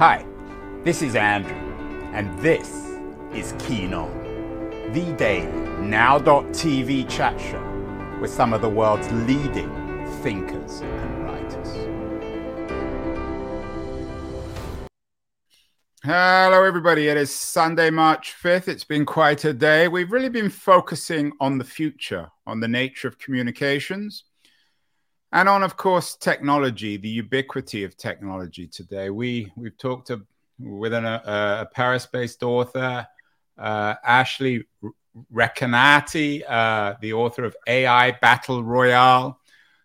Hi, this is Andrew, and this is Keen On, the daily now.tv chat show with some of the world's leading thinkers and writers. Hello, everybody. It is Sunday, March 5th. It's been quite a day. We've really been focusing on the future, on the nature of communications and on, of course, technology, the ubiquity of technology today. We we've talked to, with an, a, a Paris-based author, uh, Ashley Recanati, uh, the author of AI Battle Royale,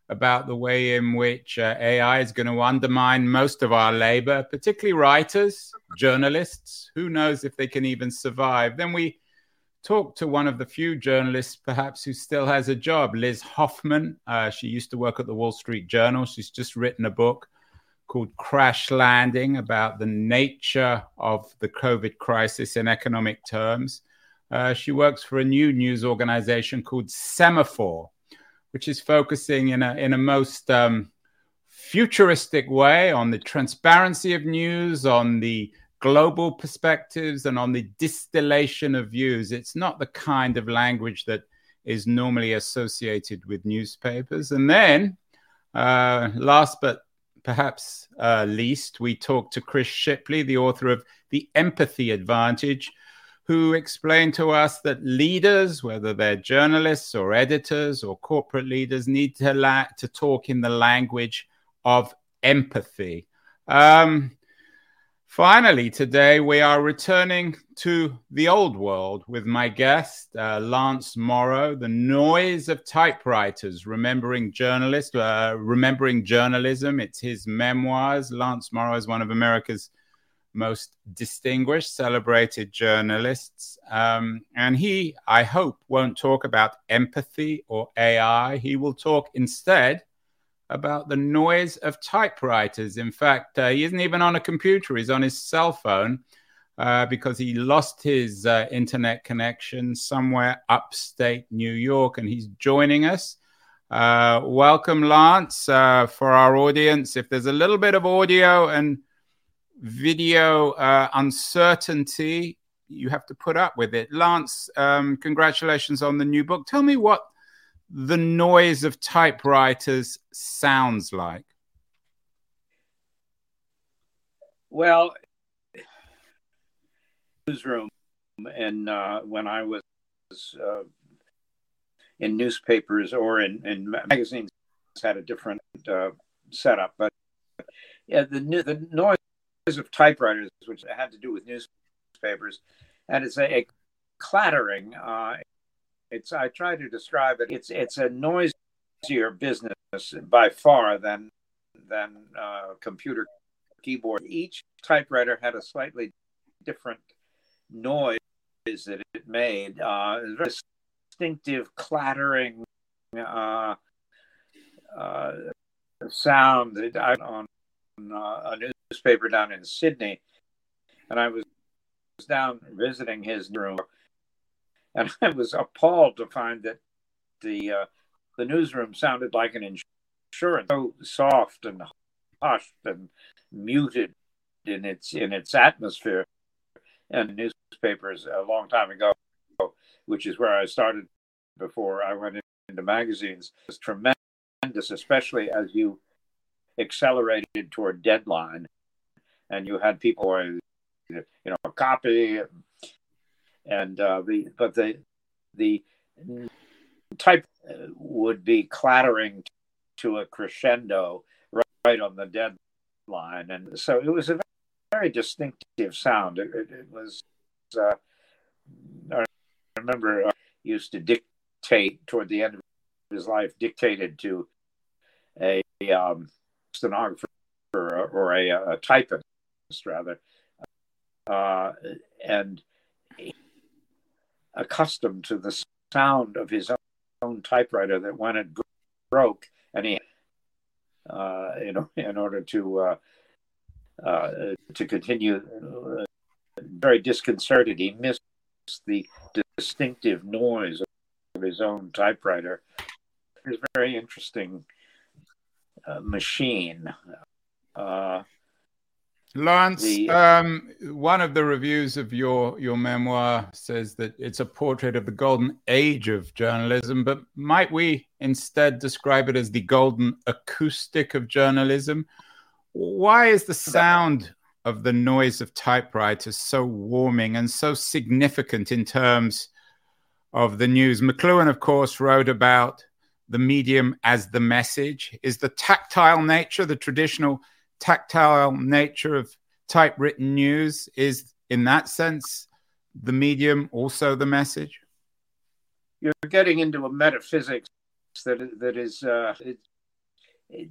about the way in which uh, AI is going to undermine most of our labor, particularly writers, journalists. Who knows if they can even survive? Then we talked to one of the few journalists, perhaps, who still has a job, Liz Hoffman. Uh, she used to work at the Wall Street Journal. She's just written a book called Crash Landing about the nature of the COVID crisis in economic terms. Uh, she works for a new news organization called Semafor, which is focusing in a, in a most um, futuristic way on the transparency of news, on the global perspectives and on the distillation of views. It's not the kind of language that is normally associated with newspapers. And then, uh, last but perhaps uh, least, we talked to Chris Shipley, the author of The Empathy Advantage, who explained to us that leaders, whether they're journalists or editors or corporate leaders, need to, la- to talk in the language of empathy. Um, Finally, today we are returning to the old world with my guest, uh, Lance Morrow, the noise of typewriters, remembering journalist, uh, remembering journalism. It's his memoirs. Lance Morrow is one of America's most distinguished, celebrated journalists. Um, and he, I hope, won't talk about empathy or AI. He will talk instead about the noise of typewriters. In fact, uh, he isn't even on a computer, he's on his cell phone uh, because he lost his uh, internet connection somewhere upstate New York and he's joining us. Uh, welcome, Lance, uh, for our audience. If there's a little bit of audio and video uh, uncertainty, you have to put up with it. Lance, um, congratulations on the new book. Tell me what the noise of typewriters sounds like? Well, newsroom, and uh, when I was uh, in newspapers or in, in magazines, had a different uh, setup. But yeah, the the noise of typewriters, which had to do with newspapers, and it's a, a clattering, uh, it's I try to describe it. It's it's a noisier business by far than than uh, computer keyboard. Each typewriter had a slightly different noise that it made. Uh, it very distinctive clattering uh, uh, sound on uh, a newspaper down in Sydney, and I was down visiting his room and I was appalled to find that the uh, the newsroom sounded like an insurance, so soft and hushed and muted in its in its atmosphere. And newspapers a long time ago, which is where I started before I went into magazines, was tremendous, especially as you accelerated toward deadline, and you had people, you know, copy and uh, the but the the type would be clattering to a crescendo right, right on the deadline, and so it was a very distinctive sound. It, it, it was. Uh, I remember uh, used to dictate toward the end of his life, dictated to a um, stenographer or, or a, a, typist rather, uh, and accustomed to the sound of his own typewriter that when it broke and he uh, you know in order to uh, uh, to continue uh, very disconcerted he missed the distinctive noise of his own typewriter. It's very interesting uh, machine Lance, the, um, one of the reviews of your your memoir says that it's a portrait of the golden age of journalism, but might we instead describe it as the golden acoustic of journalism? Why is the sound of the noise of typewriters so warming and so significant in terms of the news? McLuhan, of course, wrote about the medium as the message. Is the tactile nature, the traditional tactile nature of typewritten news is in that sense the medium also the message? You're getting into a metaphysics that that is uh, it,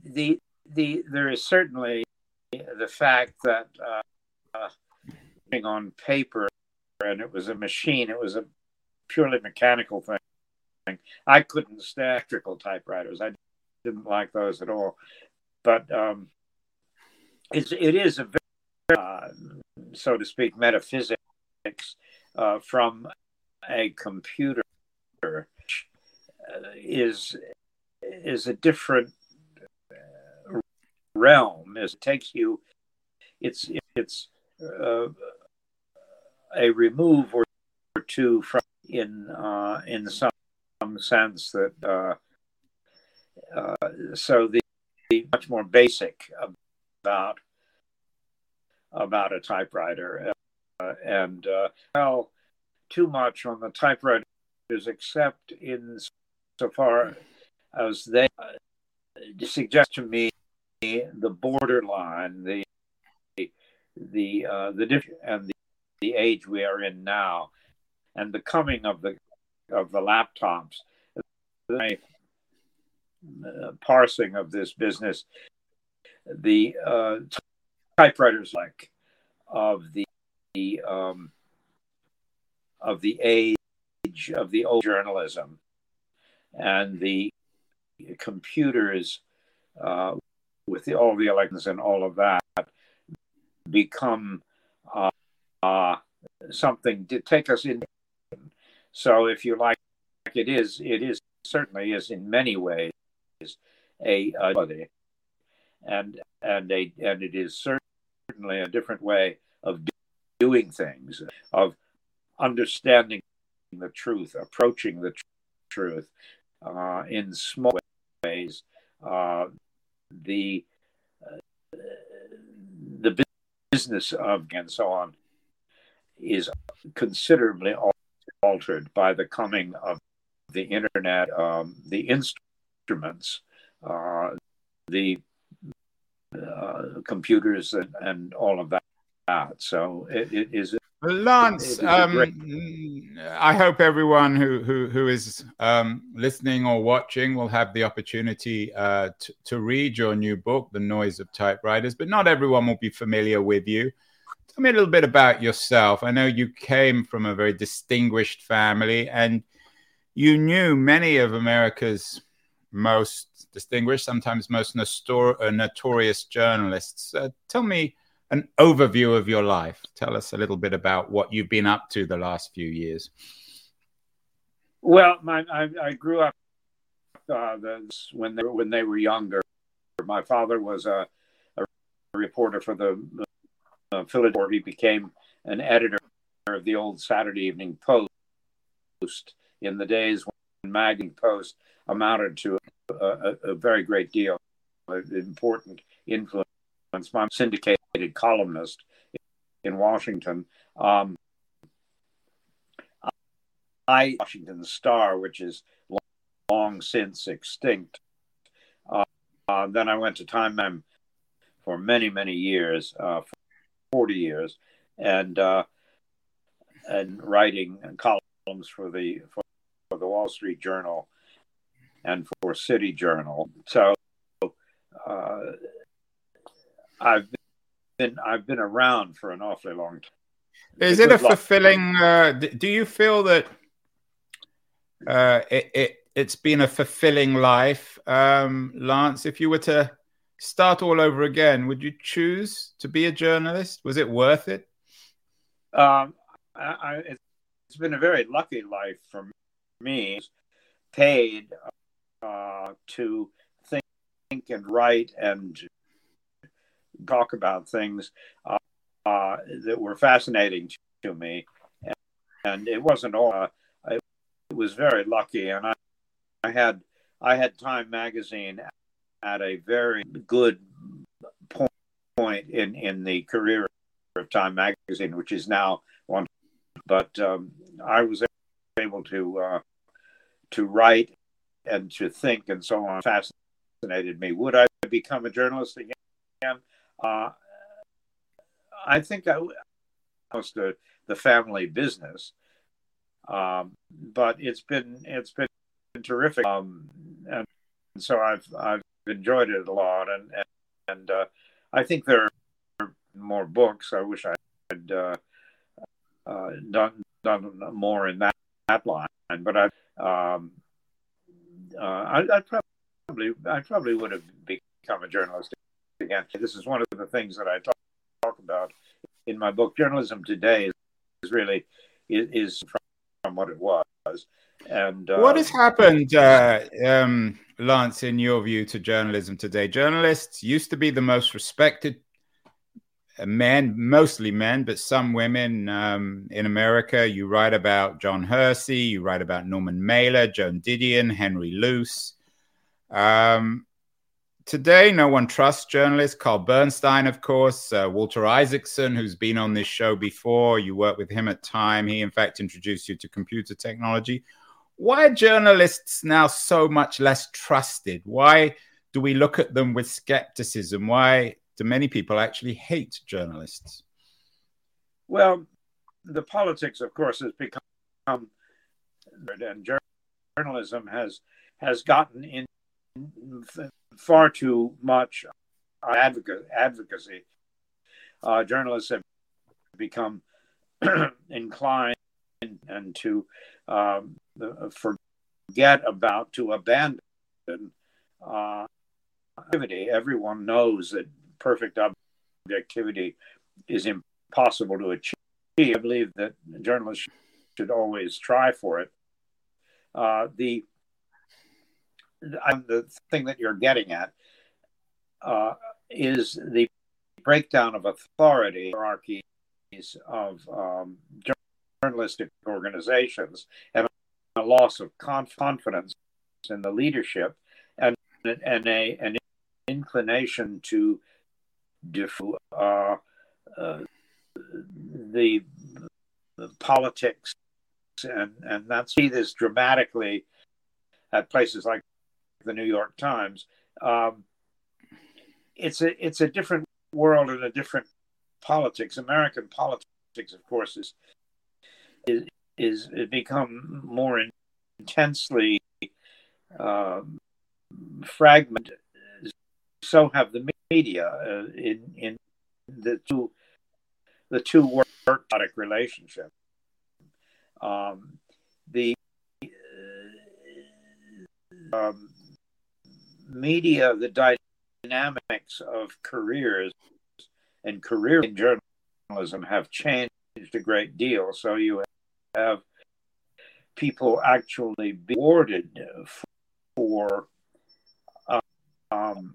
the the there is certainly the fact that uh, uh, on paper and it was a machine it was a purely mechanical thing. I couldn't stand electrical typewriters. I didn't like those at all. But um, it's, it is a very, uh, so to speak, metaphysics uh, from a computer uh, is is a different uh, realm. It takes you, it's it's uh, a remove or two from in uh, in some, some sense that uh, uh, so the, the, much more basic about about a typewriter. Uh, and uh, too much on the typewriters except in so far as they uh, suggest to me the borderline the the uh, the and the, the age we are in now and the coming of the of the laptops. My uh, parsing of this business the uh, typewriters like of the, the um, of the age of the old journalism and the computers uh, with the, all the elections and all of that become uh, uh, something to take us in. So, if you like, it is it is certainly is in many ways a, a and and a and it is certainly a different way of doing things, of understanding the truth, approaching the tr- truth uh, in small ways. Uh, the uh, the business of and so on is considerably altered by the coming of the internet, um, the instruments, uh, the uh, computers and, and all of that. So it, it is. Lance, um, great... I hope everyone who who, who is um, listening or watching will have the opportunity uh, to, to read your new book, The Noise of Typewriters. But not everyone will be familiar with you. Tell me a little bit about yourself. I know you came from a very distinguished family, and you knew many of America's most distinguished, sometimes most nostor- uh, notorious journalists. Uh, tell me an overview of your life. Tell us a little bit about what you've been up to the last few years. Well, my, I, I, grew up uh, when they were, when they were younger. My father was a, a reporter for the uh, Philadelphia. He became an editor of the old Saturday Evening Post in the days when magazine Post amounted to a, a, a very great deal, an important influence. My syndicated columnist in Washington. Um, I Washington Star, which is long, long since extinct. Uh, uh, then I went to Time for many, many years, uh, forty years, and uh, and writing columns for the for, for the Wall Street Journal and for City Journal. So uh, I've been I've been around for an awfully long time. Is it a fulfilling? Uh, do you feel that uh, it, it it's been a fulfilling life, um, Lance? If you were to start all over again, would you choose to be a journalist? Was it worth it? Um, I, I, it's been a very lucky life for me. Paid uh, to think and write and talk about things uh, uh, that were fascinating to me, and, and it wasn't all. Uh, I was very lucky, and I, I had I had Time magazine at a very good point in in the career of Time magazine, which is now one. But um, I was able to uh, to write and to think and so on fascinated me. Would I become a journalist again? Uh, I think I was the family business, um, but it's been it's been terrific, um, and so I've I've enjoyed it a lot, and and, and uh, I think there are more books. I wish I had uh, uh, done done more in that, that line, but I um, uh, I, I probably I probably would have become a journalist again. This is one of the things that I talk, talk about in my book. Journalism today is really is, from what it was. And uh, what has happened, uh, um, Lance, in your view, to journalism today? Journalists used to be the most respected men, mostly men, but some women um, in America. You write about John Hersey, you write about Norman Mailer, Joan Didion, Henry Luce. Um, today, no one trusts journalists. Carl Bernstein, of course, uh, Walter Isaacson, who's been on this show before. You worked with him at Time. He, in fact, introduced you to computer technology. Why are journalists now so much less trusted? Why do we look at them with skepticism? Why do many people actually hate journalists? Well, the politics, of course, has become, and journalism has has gotten in far too much advocacy. Uh, journalists have become inclined and to um, forget about, to abandon uh, activity. Everyone knows that perfect objectivity is impossible to achieve. I believe that journalists should always try for it. Uh, the the thing that you're getting at uh, is the breakdown of authority hierarchies of um, journalistic organizations and a loss of confidence in the leadership and and a an inclination to diffuse uh, uh, the, the politics and and that's see this dramatically at places like the New York Times. Um, it's a it's a different world and a different politics. American politics, of course, is is is become more intensely um, fragmented. So have the media uh, in in the two the two work relationship. Um, the uh, um, media, the dynamics of careers and career in journalism have changed a great deal. So you have people actually be awarded for um,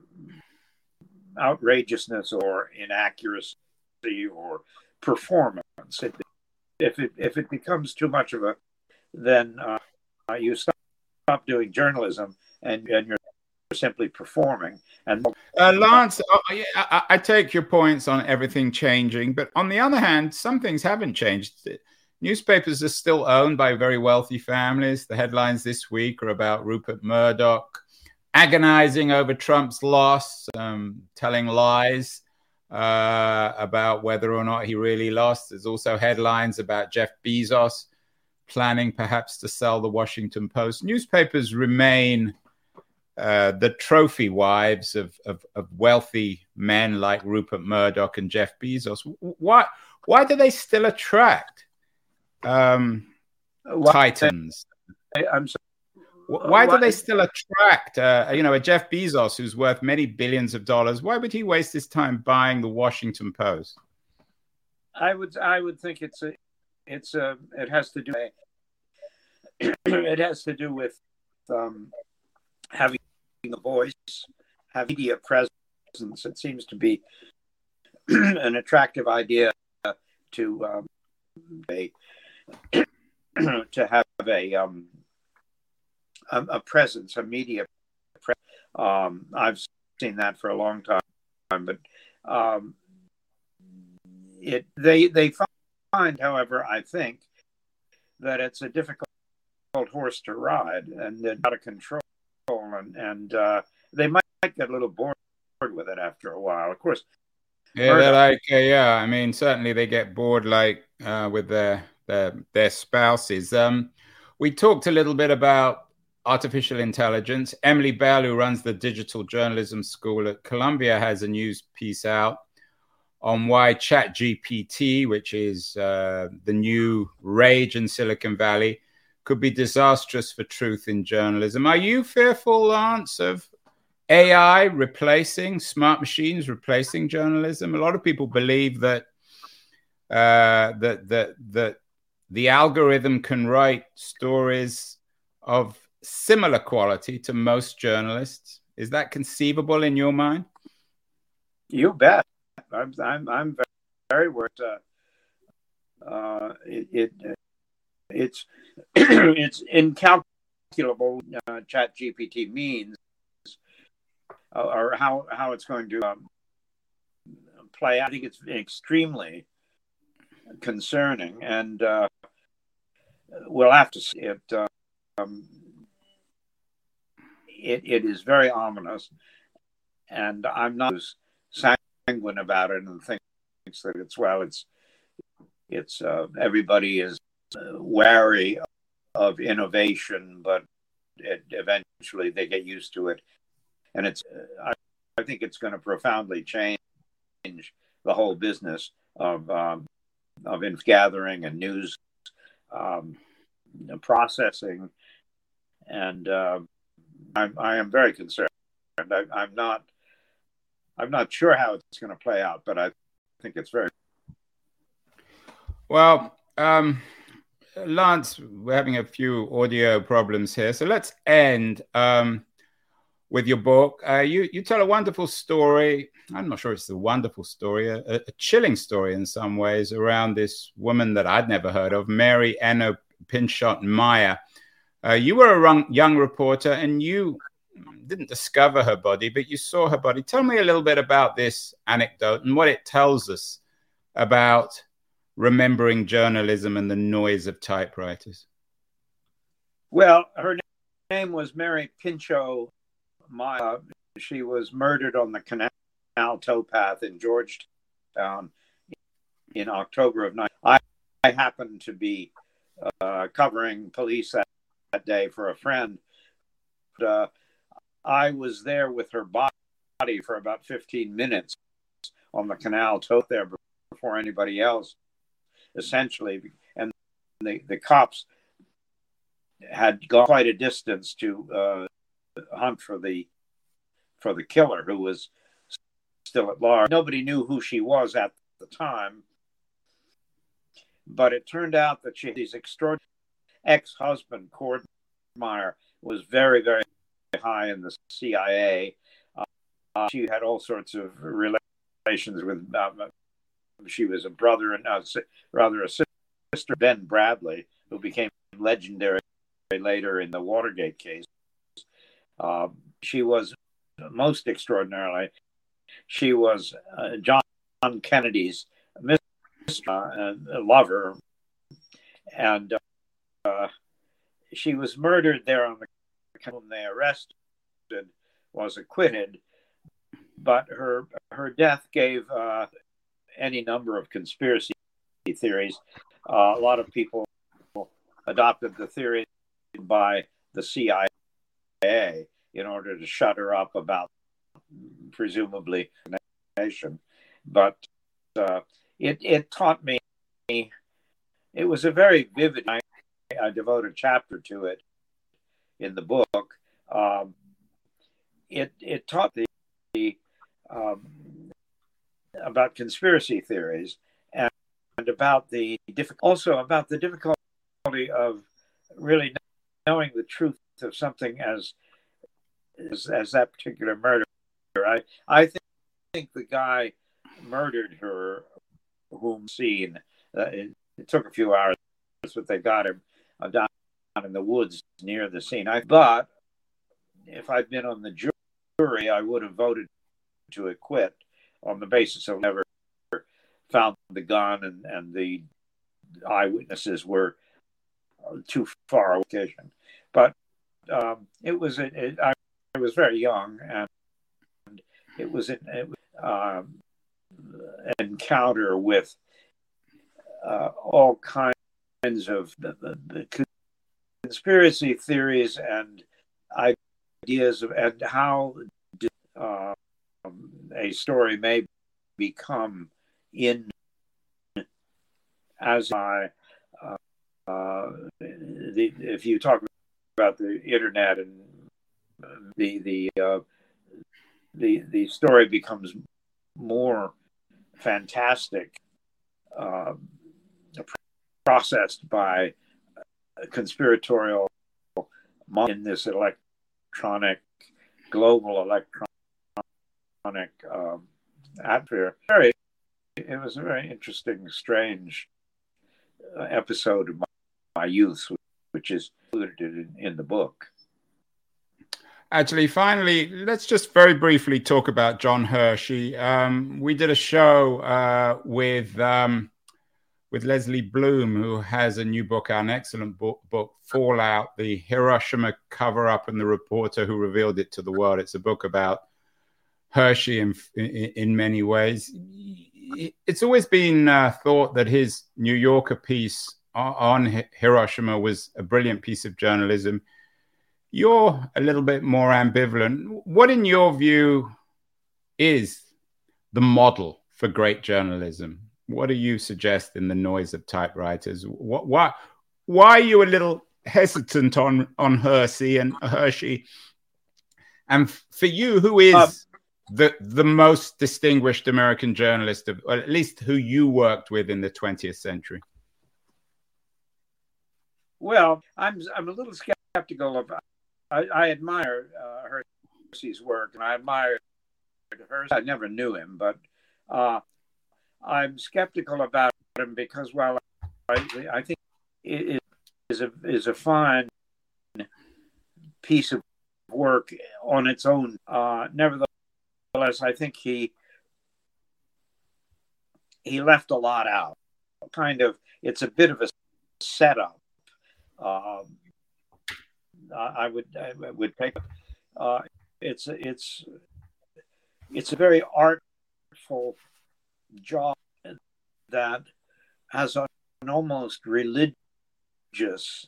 outrageousness or inaccuracy or performance. If, if it if it becomes too much of a, then uh, you stop, stop doing journalism and, and you're simply performing. And uh, Lance, uh, I, I, take your points on everything changing, but on the other hand, some things haven't changed. Newspapers are still owned by very wealthy families. The headlines this week are about Rupert Murdoch agonizing over Trump's loss, um, telling lies uh, about whether or not he really lost. There's also headlines about Jeff Bezos planning perhaps to sell the Washington Post. Newspapers remain uh, the trophy wives of, of, of, wealthy men like Rupert Murdoch and Jeff Bezos. Why why do they still attract um, titans? I, am sorry. Why do they still attract, uh, you know, a Jeff Bezos who's worth many billions of dollars? Why would he waste his time buying the Washington Post? I would, I would think it's a, it's a, it has to do, it has to do with um, having a voice, having media presence. It seems to be an attractive idea to um, a, to have a, um, a, a presence, a media. Pre- um, I've seen that for a long time, but um, it they they find, however, I think that it's a difficult horse to ride and they're out of control, and and uh, they might get a little bored with it after a while. Of course, yeah, they're like uh, yeah. I mean, certainly they get bored like uh, with their their their spouses. Um, we talked a little bit about artificial intelligence. Emily Bell, who runs the digital journalism school at Columbia, has a news piece out on why ChatGPT, which is uh, the new rage in Silicon Valley, could be disastrous for truth in journalism. Are you fearful, Lance, of AI replacing smart machines, replacing journalism? A lot of people believe that uh, that that that the algorithm can write stories of similar quality to most journalists. Is that conceivable in your mind? You bet. I'm I'm I'm very very worried. Uh, uh, it, it it's it's incalculable. Uh, Chat GPT means, uh, or how how it's going to um, play. I think it's extremely concerning, and uh, we'll have to see it. Um, it, it is very ominous, and I'm not sanguine about it and thinks that it's well, it's it's uh, everybody is uh, wary of innovation, but it, eventually they get used to it, and it's uh, I, I, think it's going to profoundly change the whole business of um, of gathering and news um, processing, and uh, I'm I am very concerned. I, I'm not I'm not sure how it's going to play out, but I think it's very well. Um, Lance, we're having a few audio problems here, so let's end um, with your book. Uh, you you tell a wonderful story. I'm not sure it's a wonderful story, a, a, chilling story in some ways around this woman that I'd never heard of, Mary Eno Pinchot Meyer. Uh, you were a young reporter, and you didn't discover her body, but you saw her body. Tell me a little bit about this anecdote and what it tells us about remembering journalism and the noise of typewriters. Well, her name was Mary Pinchot Meyer. She was murdered on the canal towpath in Georgetown in October of 9. I, I happened to be uh, covering police that, day for a friend. Uh, I was there with her body for about 15 minutes on the canal tote there before anybody else, essentially. And the, the cops had gone quite a distance to uh, hunt for the for the killer who was still at large. Nobody knew who she was at the time, but it turned out that she had these extraordinary ex-husband Cord Meyer was very very high in the CIA. Uh, she had all sorts of relations with. Um, she was a brother and uh, rather a sister, Ben Bradlee, who became legendary later in the Watergate case. Uh, she was most extraordinarily. She was uh, John Kennedy's mistress and lover, and uh, she was murdered there on the whom they arrested and was acquitted, but her her death gave uh, any number of conspiracy theories. Uh, a lot of people adopted the theory by the CIA in order to shut her up about presumably nation. But uh, it it taught me. It was a very vivid. I, I devote a chapter to it in the book, um, it it taught the, the um, about conspiracy theories and, and about the also about the difficulty of really knowing the truth of something as as, as that particular murder. I I think, think the guy murdered her, whom seen. Uh, it, it, took a few hours, but they got him uh, down in the woods near the scene. I, but if I'd been on the jury, I would have voted to acquit on the basis of never found the gun and, and the eyewitnesses were too far away. But um, it was it, it, I was very young and it was an, it, um, encounter with uh, all kinds of the, the, the, conspiracy theories and ideas of and how uh, a story may become in as I uh, uh, the, if you talk about the internet and the the uh, the the story becomes more fantastic, uh, processed by conspiratorial in this electronic global electronic um, atmosphere. Very, it was a very interesting, strange episode of my, my youth, which is included in, in the book. Actually, finally, let's just very briefly talk about John Hershey. Um, we did a show uh, with um, with Lesley Blume, who has a new book, an excellent book, book Fallout: The Hiroshima Cover Up and the Reporter Who Revealed It to the World. It's a book about Hershey in in, in many ways. It's always been uh, thought that his New Yorker piece on Hiroshima was a brilliant piece of journalism you're a little bit more ambivalent. What, in your view, is the model for great journalism? What do you suggest in the noise of typewriters? What, why, why are you a little hesitant on on Hersey and Hershey? And for you, who is um, the the most distinguished American journalist, of, or at least who you worked with in the 20th century? Well, I'm I'm a little skeptical of I, I admire uh, Hersey's work, and I admire Hersey. I never knew him, but uh, I'm skeptical about him because, while I, I think it is a is a fine piece of work on its own. Uh, nevertheless, I think he he left a lot out. Kind of, it's a bit of a setup. Um, I would I would take. Uh, it's it's it's a very artful job that has an almost religious,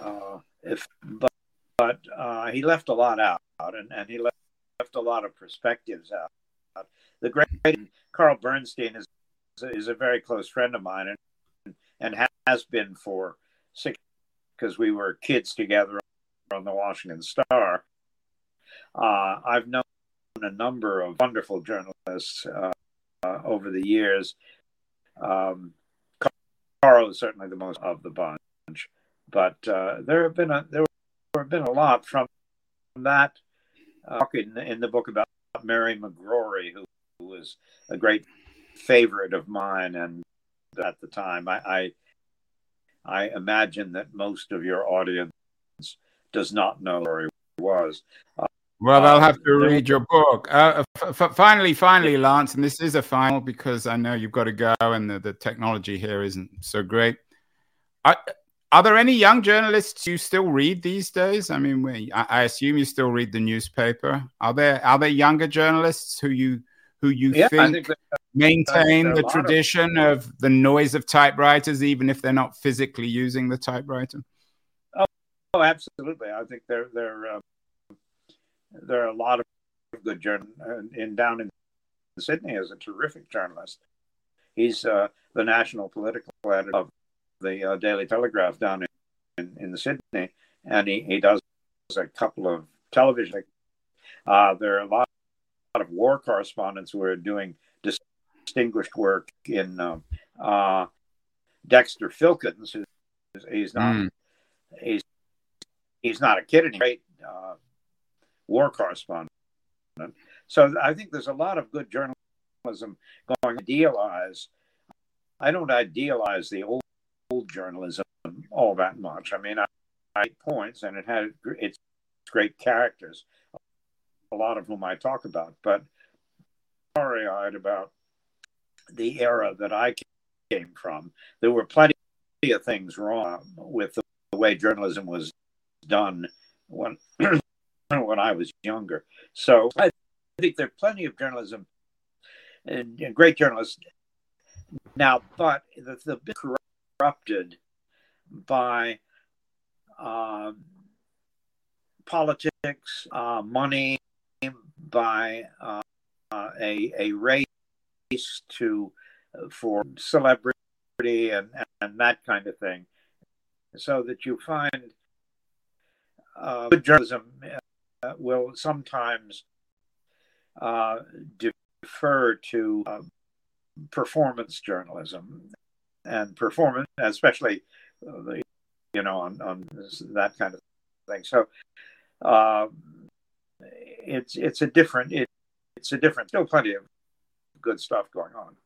uh, if but but uh, he left a lot out, and, and he left, left a lot of perspectives out. The great Carl Bernstein is is a very close friend of mine, and and has been for six because we were kids together on the Washington Star. Uh, I've known a number of wonderful journalists uh, uh, over the years. Um, is certainly the most of the bunch, but uh, there have been a there have been a lot from that. Uh, in, in the book about Mary McGrory, who, who was a great favorite of mine, and at the time, I, I I imagine that most of your audience does not know he was. Well, I'll have to read your book. Uh, f- finally, finally, Lance, and this is a final because I know you've got to go and the, the technology here isn't so great. Are, are there any young journalists you still read these days? I mean, I, I assume you still read the newspaper. Are there are there younger journalists who you who you yeah, think, think maintain the tradition of, of the noise of typewriters, even if they're not physically using the typewriter? Oh, absolutely. I think there there uh, there are a lot of good journalists, uh, in down in Sydney is a terrific journalist. He's uh, the national political editor of the uh, Daily Telegraph down in, in, in, Sydney, and he, he does a couple of television. Uh, there are a lot, a lot of war correspondents who are doing distinguished work in um, uh, Dexter Filkins. Who's, he's not mm. he's he's not a kid anymore. Great uh, war correspondent. So I think there's a lot of good journalism going idealize. I don't idealize the old, old journalism all that much. I mean, I, I points and it had its great characters, a lot of whom I talk about, but sorry-eyed about the era that I came from. There were plenty of things wrong with the, the way journalism was done when when I was younger. So I think there are plenty of journalism and, and great journalists now, but the, the bit corrupted by um, politics, uh, money, by uh, a, a race to uh, for celebrity and, and that kind of thing, so that you find uh, good journalism will sometimes uh, defer to uh, performance journalism and performance, especially uh, you know on, on that kind of thing. So uh, it's it's a different it, it's a different still plenty of good stuff going on.